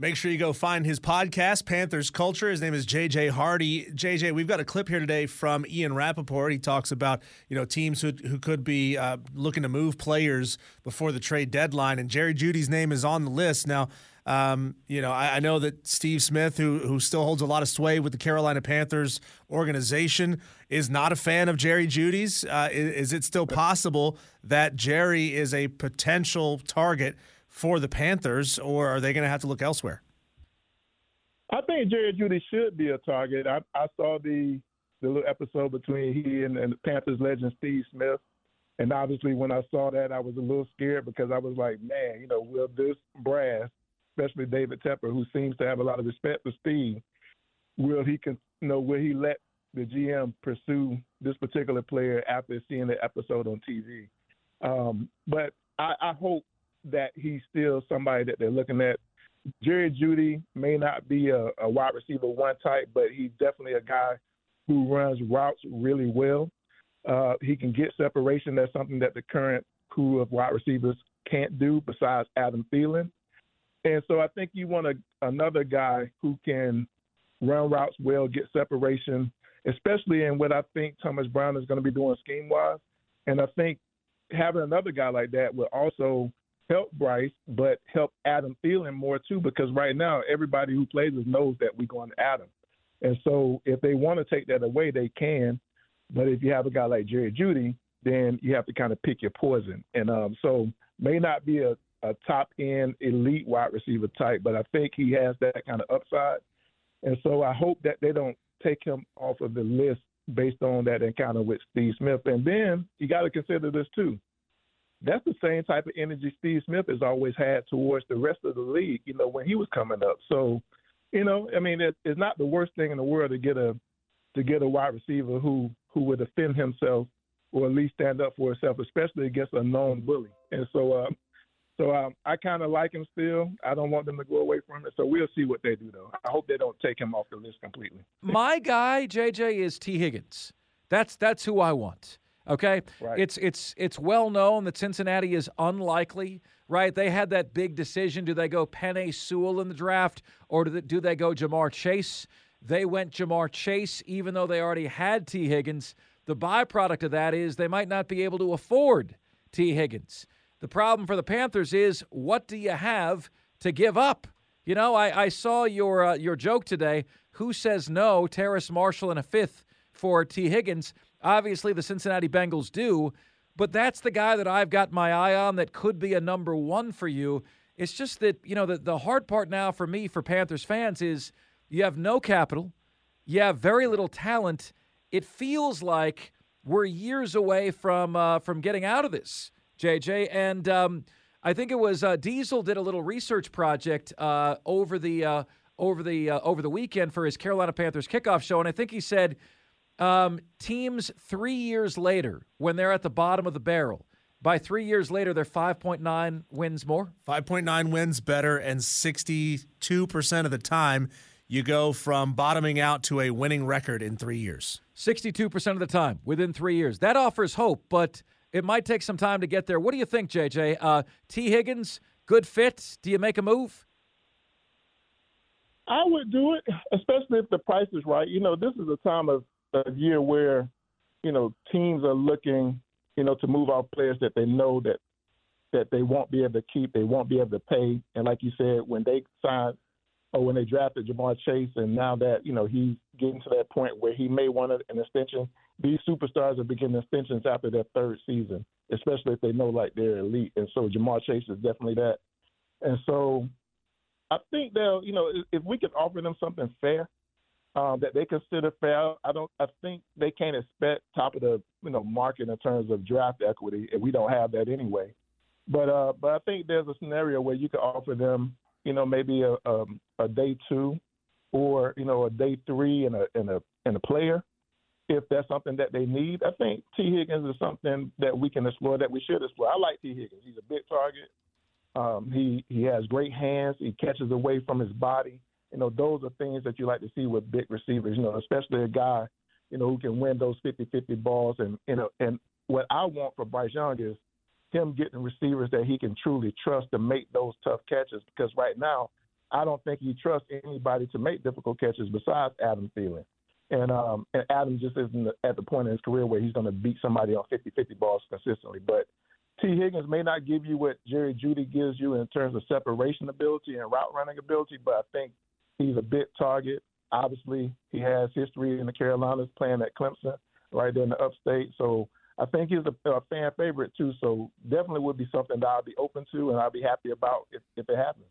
Make sure you go find his podcast, Panthers Culture. His name is JJ Hardy. JJ, we've got a clip here today from Ian Rapoport. He talks about you know teams who, who could be uh, looking to move players before the trade deadline, and Jerry Jeudy's name is on the list now. Um, you know, I, I, know that Steve Smith, who who still holds a lot of sway with the Carolina Panthers organization, is not a fan of Jerry Jeudy's. Uh, is, is it still possible that Jerry is a potential target? For the Panthers, or are they going to have to look elsewhere? I think Jerry Jeudy should be a target. I, I saw the the little episode between he and, and the Panthers legend Steve Smith, and obviously when I saw that, I was a little scared because I was like, man, you know, will this brass, especially David Tepper, who seems to have a lot of respect for Steve, will he, can, you know, will he let the GM pursue this particular player after seeing the episode on TV? Um, but I, I hope that he's still somebody that they're looking at. Jerry Jeudy may not be a, a wide receiver one type, but he's definitely a guy who runs routes really well. Uh, he can get separation. That's something that the current crew of wide receivers can't do besides Adam Thielen. And so I think you want a, another guy who can run routes well, get separation, especially in what I think Thomas Brown is going to be doing scheme wise. And I think having another guy like that will also help Bryce, but help Adam Thielen more too, because right now everybody who plays us knows that we're going to Adam. And so if they want to take that away, they can. But if you have a guy like Jerry Jeudy, then you have to kind of pick your poison. And um, so may not be a, a top end elite wide receiver type, but I think he has that kind of upside. And so I hope that they don't take him off of the list based on that encounter with Steve Smith. And then you got to consider this too that's the same type of energy Steve Smith has always had towards the rest of the league, you know, when he was coming up. So, you know, I mean, it, it's not the worst thing in the world to get a to get a wide receiver who who would defend himself or at least stand up for himself, especially against a known bully. And so, uh, so um, I kind of like him still. I don't want them to go away from it. So we'll see what they do, though. I hope they don't take him off the list completely. My guy, JJ, is Tee Higgins. That's that's who I want. Okay, right. it's it's it's well known that Cincinnati is unlikely. Right, they had that big decision: do they go Penei Sewell in the draft, or do they, do they go Ja'Marr Chase? They went Ja'Marr Chase, even though they already had Tee Higgins. The byproduct of that is they might not be able to afford Tee Higgins. The problem for the Panthers is what do you have to give up? You know, I, I saw your uh, your joke today. Who says no? Terrace Marshall and a fifth for Tee Higgins. Obviously, the Cincinnati Bengals do, but that's the guy that I've got my eye on that could be a number one for you. It's just that, you know, the, the hard part now for me, for Panthers fans, is you have no capital, you have very little talent. It feels like we're years away from uh, from getting out of this, JJ. And um, I think it was uh, Diesel did a little research project uh, over the uh, over the uh, over the weekend for his Carolina Panthers kickoff show, and I think he said um, teams three years later, when they're at the bottom of the barrel, by three years later, they're 5.9 wins more. 5.9 wins better, and 62% of the time, you go from bottoming out to a winning record in three years. 62% of the time within three years. That offers hope, but it might take some time to get there. What do you think, JJ? Uh, Tee Higgins, good fit. Do you make a move? I would do it, especially if the price is right. You know, this is a time of a year where, you know, teams are looking, you know, to move off players that they know that that they won't be able to keep, they won't be able to pay. And like you said, when they signed or when they drafted Ja'Marr Chase, and now that you know he's getting to that point where he may want an extension, these superstars are beginning extensions after their third season, especially if they know like they're elite. And so Ja'Marr Chase is definitely that. And so I think they'll, you know, if we can offer them something fair, um, that they consider fair. I don't. I think they can't expect top of the you know market in terms of draft equity, and we don't have that anyway. But uh, but I think there's a scenario where you could offer them, you know, maybe a um, a day two, or you know, a day three and a and a and a player, if that's something that they need. I think Tee Higgins is something that we can explore, that we should explore. I like Tee Higgins. He's a big target. Um, he he has great hands. He catches away from his body you know, those are things that you like to see with big receivers, you know, especially a guy, you know, who can win those 50-50 balls. And, you know, and what I want for Bryce Young is him getting receivers that he can truly trust to make those tough catches because right now I don't think he trusts anybody to make difficult catches besides Adam Thielen. And um, and Adam just isn't at the point in his career where he's going to beat somebody on 50-50 balls consistently. But Tee Higgins may not give you what Jerry Jeudy gives you in terms of separation ability and route running ability, but I think he's a big target. Obviously, he has history in the Carolinas playing at Clemson, right there in the upstate. So I think he's a, a fan favorite too. So definitely would be something that I'll be open to and I'll be happy about if, if it happens.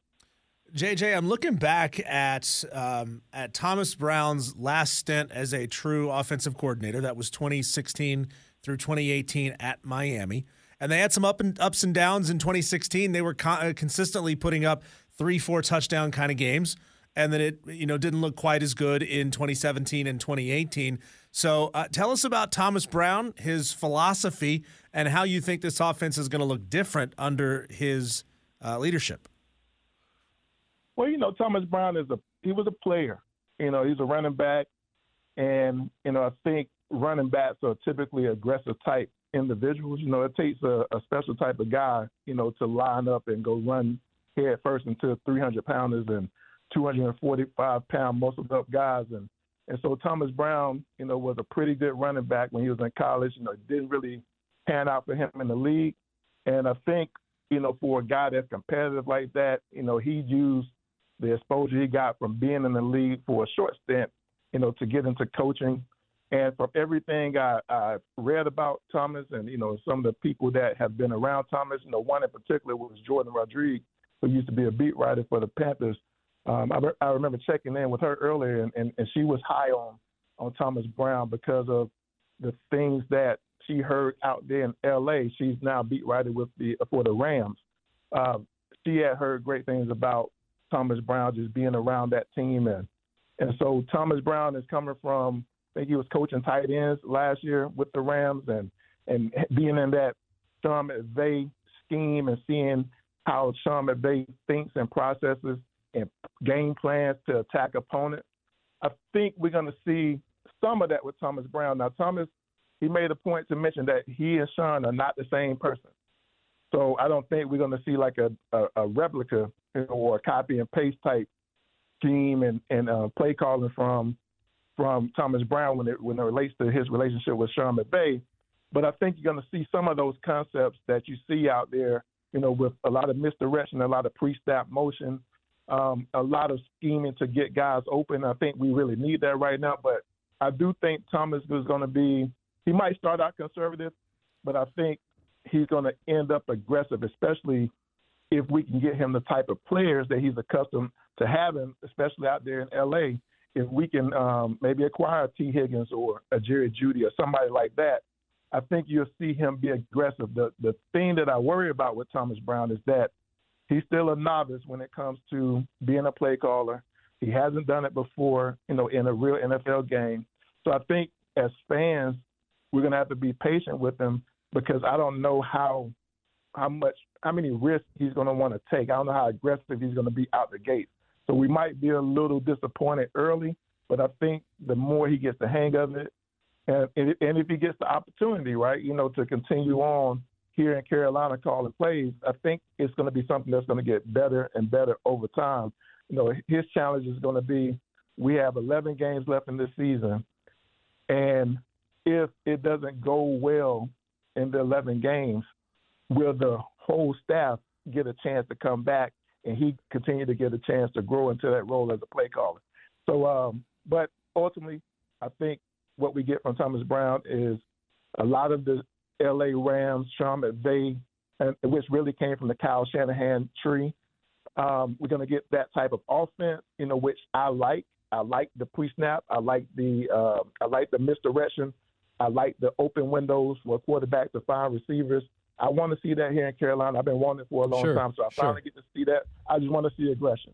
JJ, I'm looking back at um, at Thomas Brown's last stint as a true offensive coordinator. That was 2016 through 2018 at Miami, and they had some up and ups and downs in 2016. They were uh, consistently putting up three, four touchdown kind of games, and then it you know didn't look quite as good in 2017 and 2018. So, uh, tell us about Thomas Brown, his philosophy, and how you think this offense is going to look different under his uh, leadership. Well, you know, Thomas Brown is a he was a player. You know, he's a running back, and you know, I think running backs are typically aggressive type individuals. You know, it takes a, a special type of guy, you know, to line up and go run head first into 300 pounders and 245 pound muscled up guys, and and so Thomas Brown, you know, was a pretty good running back when he was in college. You know, it didn't really pan out for him in the league, and I think you know, for a guy that's competitive like that, you know, he used the exposure he got from being in the league for a short stint, you know, to get into coaching. And from everything I, I read about Thomas and, you know, some of the people that have been around Thomas, you know, one in particular was Jourdan Rodriguez, who used to be a beat writer for the Panthers. Um, I, I remember checking in with her earlier, and, and, and she was high on, on Thomas Brown because of the things that she heard out there in L.A. She's now beat writer with the for the Rams. Um, she had heard great things about Thomas Brown just being around that team and and so Thomas Brown is coming from I think he was coaching tight ends last year with the Rams and and being in that Sean McVay scheme and seeing how Sean McVay thinks and processes and game plans to attack opponents. I think we're going to see some of that with Thomas Brown. Now Thomas, he made a point to mention that he and Sean are not the same person. So I don't think we're going to see like a, a, a replica or a copy and paste type scheme and, and uh, play calling from from Thomas Brown when it when it relates to his relationship with Sean McVay. But I think you're going to see some of those concepts that you see out there, you know, with a lot of misdirection, a lot of pre-snap motion, um, a lot of scheming to get guys open. I think we really need that right now. But I do think Thomas is going to be. He might start out conservative, but I think he's going to end up aggressive, especially if we can get him the type of players that he's accustomed to having, especially out there in LA. If we can um, maybe acquire Tee Higgins or a Jerry Jeudy or somebody like that, I think you'll see him be aggressive. The the thing that I worry about with Thomas Brown is that he's still a novice when it comes to being a play caller. He hasn't done it before, you know, in a real NFL game. So I think as fans, we're going to have to be patient with him because I don't know how how much how many risks he's going to want to take. I don't know how aggressive he's going to be out the gate. So we might be a little disappointed early, but I think the more he gets the hang of it, and and if he gets the opportunity, right, you know, to continue on here in Carolina calling plays, I think it's going to be something that's going to get better and better over time. You know, his challenge is going to be we have 11 games left in this season, and if it doesn't go well in the 11 games, will the whole staff get a chance to come back and he continue to get a chance to grow into that role as a play caller. So, um, but ultimately, I think what we get from Thomas Brown is a lot of the L.A. Rams, Sean McVay, and which really came from the Kyle Shanahan tree. Um, we're going to get that type of offense, you know, which I like. I like the pre-snap. I like the uh, I like the misdirection. I like the open windows for quarterback to find receivers. I want to see that here in Carolina. I've been wanting it for a long sure, time, so I sure. finally get to see that. I just want to see aggression.